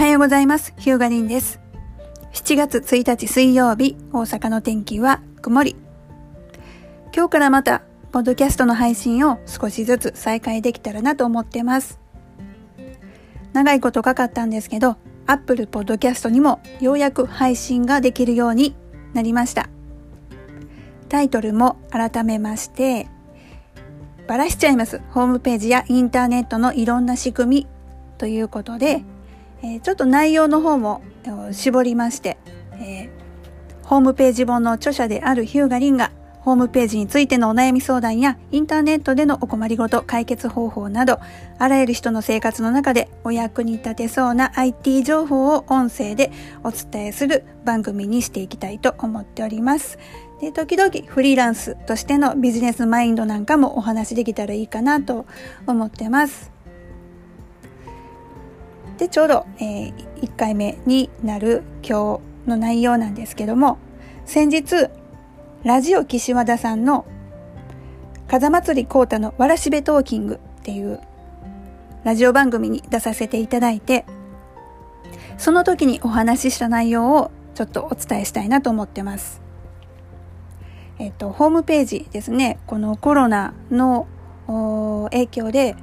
はようございます。ヒューガリンです。7月1日水曜日、大阪の天気は曇り。今日からまた、ポッドキャストの配信を少しずつ再開できたらなと思ってます。長いことかかったんですけど、Apple Podcast にもようやく配信ができるようになりました。タイトルも改めまして、バラしちゃいます。ホームページやインターネットのいろんな仕組みということで、えーちょっと内容の方も絞りまして、えーホームページ本の著者であるヒューガリンがホームページについてのお悩み相談やインターネットでのお困りごと解決方法などあらゆる人の生活の中でお役に立てそうな IT 情報を音声でお伝えする番組にしていきたいと思っております。で時々フリーランスとしてのビジネスマインドなんかもお話できたらいいかなと思ってます。でちょうど、え1回目になる今日の内容なんですけども先日ラジオ岸和田さんの風祭りコータのわらしべトーキングっていうラジオ番組に出させていただいてその時にお話しした内容をちょっとお伝えしたいなと思ってます。えっと、ホームページですねこのコロナの影響で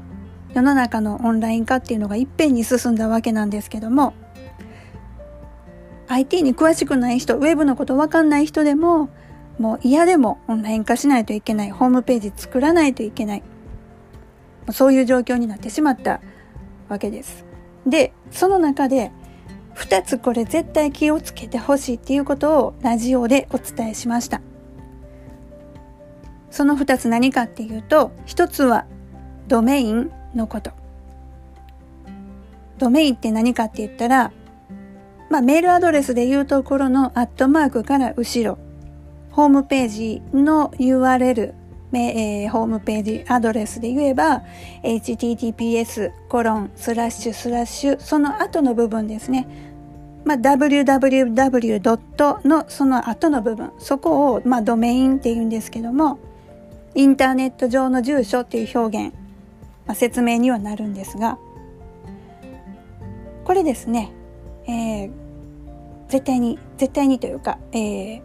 世の中のオンライン化っていうのがいっぺんに進んだわけなんですけども IT に詳しくない人ウェブのことわかんない人でももう嫌でもオンライン化しないといけないホームページ作らないといけないそういう状況になってしまったわけです。でその中で2つこれ絶対気をつけてほしいっていうことをラジオでお伝えしました。その2つ何かっていうと1つはドメインのこと。ドメインって何かって言ったら、まあメールアドレスで言うところのアットマークから後ろ、ホームページの URL、えーホームページアドレスで言えば、https コロンスラッシュスラッシュその後の部分ですね。まあ、www. のその後の部分、そこを、まあ、ドメインって言うんですけども、インターネット上の住所っていう表現、まあ、説明にはなるんですがこれですね、えー絶対に絶対にというか、えー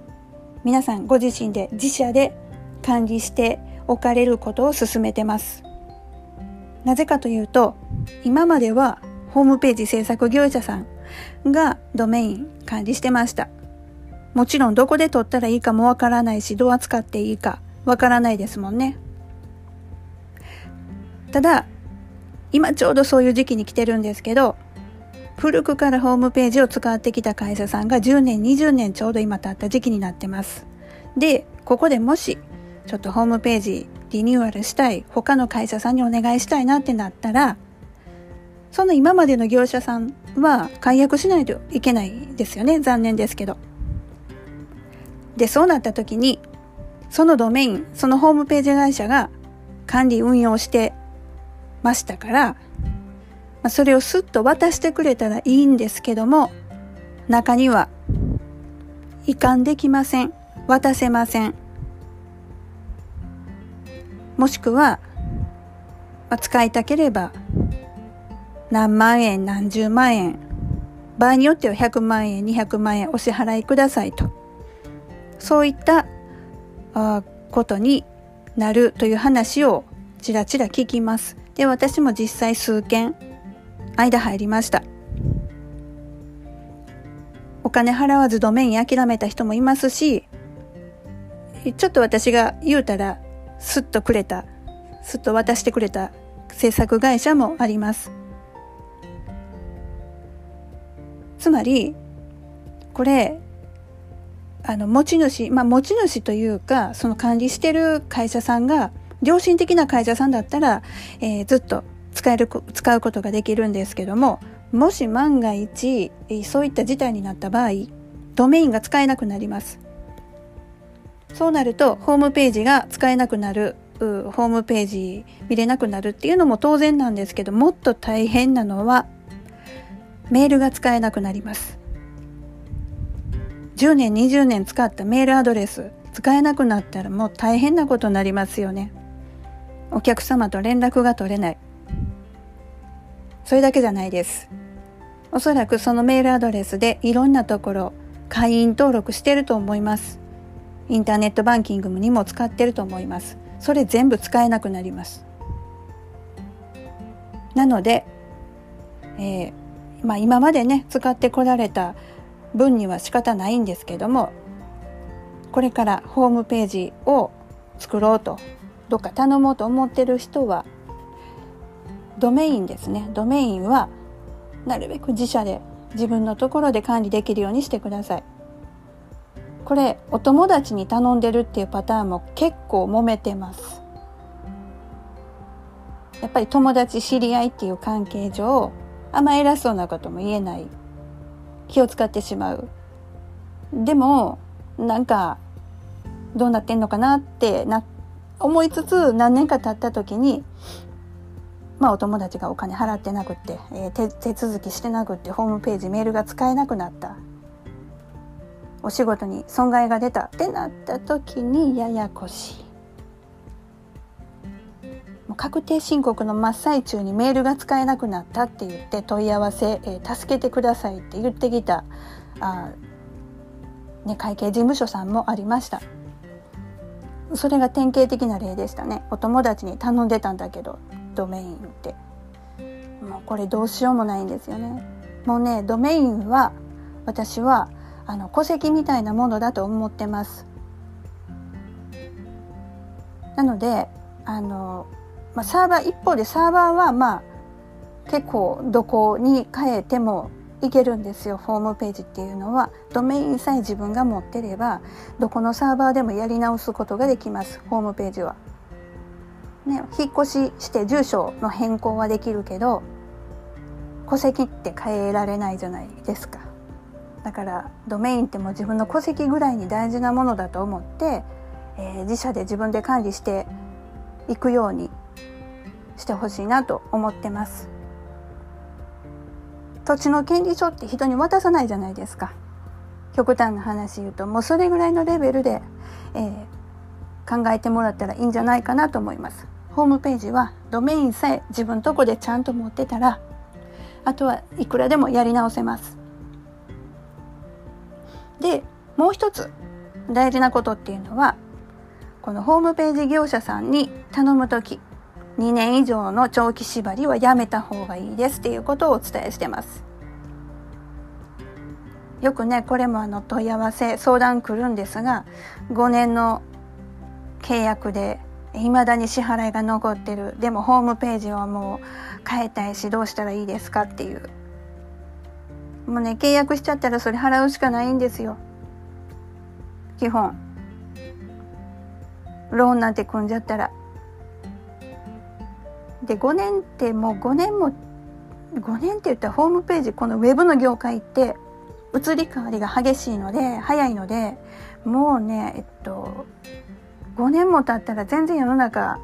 皆さんご自身で自社で管理しておかれることを勧めてます。なぜかというと今まではホームページ制作業者さんがドメイン管理してました。もちろんどこで取ったらいいかもわからないしどう扱っていいかわからないですもんね。ただ今ちょうどそういう時期に来てるんですけど古くからホームページを使ってきた会社さんが10年20年ちょうど今経った時期になってます。でここでもしちょっとホームページリニューアルしたい他の会社さんにお願いしたいなってなったらその今までの業者さんは解約しないといけないですよね。残念ですけど。でそうなった時にそのドメインそのホームページ会社が管理運用してましたから、ま、それをスッと渡してくれたらいいんですけども中には移管できません。渡せません。もしくは、ま、使いたければ何万円何十万円場合によっては100万円200万円お支払いくださいと。そういったあことになるという話をちらちら聞きます。で、私も実際数件間入りました。お金払わずドメイン諦めた人もいますし、ちょっと私が言うたらスッとくれた、スッと渡してくれた制作会社もあります。つまり、これ、あの持ち主、まあ、持ち主というかその管理してる会社さんが良心的な会社さんだったら、えーずっと使える使うことができるんですけどももし万が一、そういった事態になった場合ドメインが使えなくなります。そうなるとホームページが使えなくなるホームページ見れなくなるっていうのも当然なんですけどもっと大変なのはメールが使えなくなります。10年20年使ったメールアドレス使えなくなったらもう大変なことになりますよね。お客様と連絡が取れない。それだけじゃないです。おそらくそのメールアドレスでいろんなところ会員登録してると思います。インターネットバンキングにも使ってると思います。それ全部使えなくなります。なので、えー、まあ、今までね使ってこられた分には仕方ないんですけどもこれからホームページを作ろうとどっか頼もうと思ってる人はドメインですね。ドメインはなるべく自社で自分のところで管理できるようにしてください。これお友達に頼んでるっていうパターンも結構揉めてます。やっぱり友達知り合いっていう関係上あんま偉そうなことも言えない。気を使ってしまう。でもなんかどうなってんのかなってな思いつつ何年か経った時にまあお友達がお金払ってなくって、えー、手続きしてなくってホームページメールが使えなくなった。お仕事に損害が出た。ってなった時にややこしい。もう確定申告の真っ最中にメールが使えなくなったって言って問い合わせ、えー、助けてくださいって言ってきたあ、ね、会計事務所さんもありました。それが典型的な例でしたね。お友達に頼んでたんだけどドメインって。もうこれどうしようもないんですよね。もうねドメインは私はあの戸籍みたいなものだと思ってます。なのであのまあ、サーバー一方でサーバーはまあ結構どこに変えてもいけるんですよ。ホームページっていうのは。ドメインさえ自分が持ってればどこのサーバーでもやり直すことができます。ホームページは。ね、引っ越しして住所の変更はできるけど戸籍って変えられないじゃないですか。だからドメインってもう自分の戸籍ぐらいに大事なものだと思って、えー、自社で自分で管理していくようにしてほしいなと思ってます。土地の権利書って人に渡さないじゃないですか。極端な話言うともうそれぐらいのレベルで、えー、考えてもらったらいいんじゃないかなと思います。ホームページはドメインさえ自分とこでちゃんと持ってたらあとはいくらでもやり直せます。でもう一つ大事なことっていうのはこのホームページ業者さんに頼む時2年以上の長期縛りはやめた方がいいですっていうことをお伝えしてます。よくねこれもあの問い合わせ相談来るんですが5年の契約で未だに支払いが残ってる。でもホームページはもう変えたいしどうしたらいいですかっていう。もうね契約しちゃったらそれ払うしかないんですよ。基本。ローンなんて組んじゃったら。で5年ってもう5年も5年って言ったらホームページこのウェブの業界って移り変わりが激しいので早いのでもうねえっと5年も経ったら全然世の中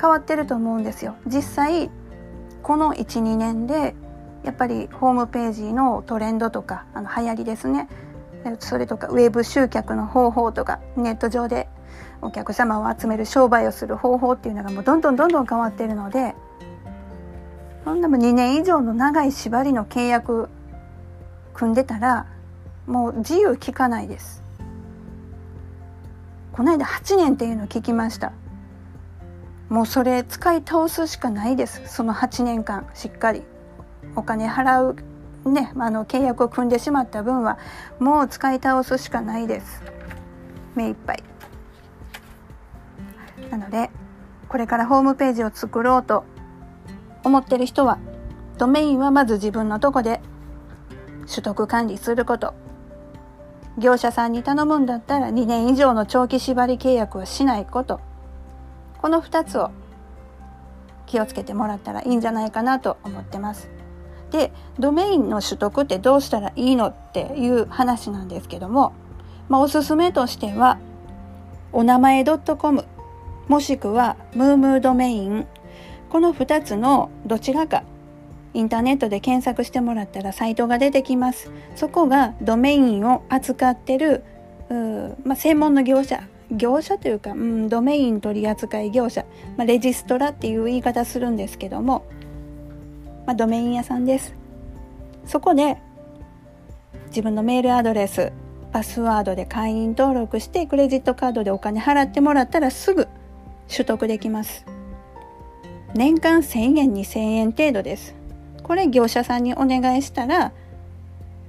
変わってると思うんですよ。実際この12年でやっぱりホームページのトレンドとかあの流行りですねそれとかウェブ集客の方法とかネット上でお客様を集める商売をする方法っていうのがもうどんどんどんどん変わってるのでそんなも2年以上の長い縛りの契約組んでたらもう自由聞かないです。この間8年っていうのを聞きました。もうそれ使い倒すしかないです。その8年間しっかり。お金払うねあの契約を組んでしまった分はもう使い倒すしかないです。目いっぱい。なのでこれからホームページを作ろうと思ってる人はドメインはまず自分のとこで取得管理すること業者さんに頼むんだったら2年以上の長期縛り契約をしないことこの2つを気をつけてもらったらいいんじゃないかなと思ってます。でドメインの取得ってどうしたらいいのっていう話なんですけども、まあ、おすすめとしてはお名前 .com もしくはムームードメイン。この2つのどちらかインターネットで検索してもらったらサイトが出てきます。そこがドメインを扱ってるまあ、専門の業者。業者というか、うん、ドメイン取扱業者、まあ、レジストラっていう言い方するんですけども、まあ、ドメイン屋さんです。そこで自分のメールアドレスパスワードで会員登録してクレジットカードでお金払ってもらったらすぐ取得できます。年間1000円2000円程度です。これ業者さんにお願いしたら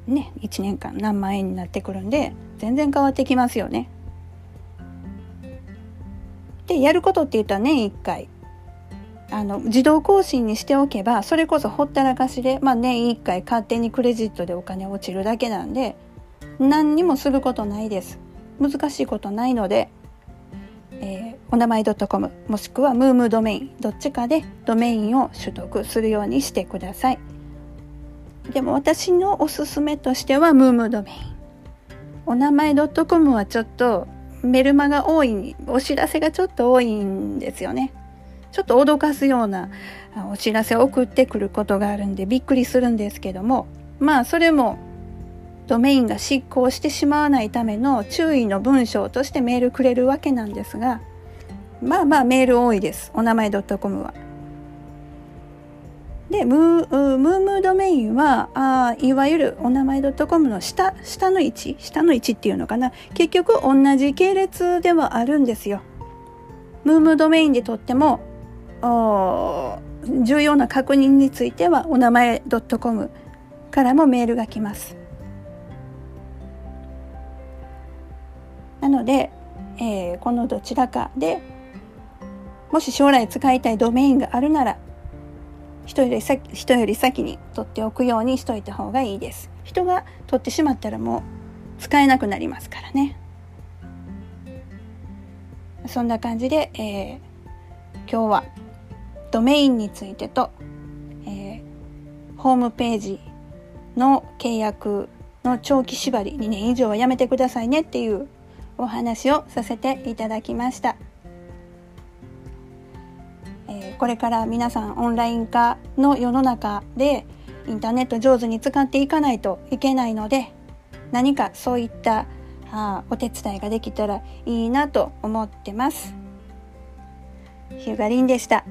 ね1年間何万円になってくるんで全然変わってきますよね。でやることって言ったら年1回。あの自動更新にしておけばそれこそほったらかしで、まあ、年1回勝手にクレジットでお金落ちるだけなんで何にもすることないです。難しいことないので、えー、お名前 .com もしくはムームドメインどっちかでドメインを取得するようにしてください。でも私のおすすめとしてはムームドメイン。お名前 .com はちょっとメルマが多いお知らせがちょっと多いんですよね。ちょっと脅かすようなお知らせを送ってくることがあるんでびっくりするんですけども。まあそれもドメインが失効してしまわないための注意の文章としてメールくれるわけなんですがまあまあメール多いですお名前 .com は。でムームームドメインはあいわゆるお名前 .com の下下の位置？下の位置っていうのかな？結局同じ系列ではあるんですよ。ムームードメインでとっても重要な確認についてはお名前 .com からもメールが来ます。ので、えー、このどちらかでもし将来使いたいドメインがあるなら人より先人より先に取っておくようにしといた方がいいです。人が取ってしまったらもう使えなくなりますからね。そんな感じで、えー、今日はドメインについてと、えー、ホームページの契約の長期縛り2年以上はやめてくださいねっていうお話をさせていただきました。えー、これから皆さんオンライン化の世の中でインターネット上手に使っていかないといけないので何かそういったあお手伝いができたらいいなと思ってます。ヒューガリンでした。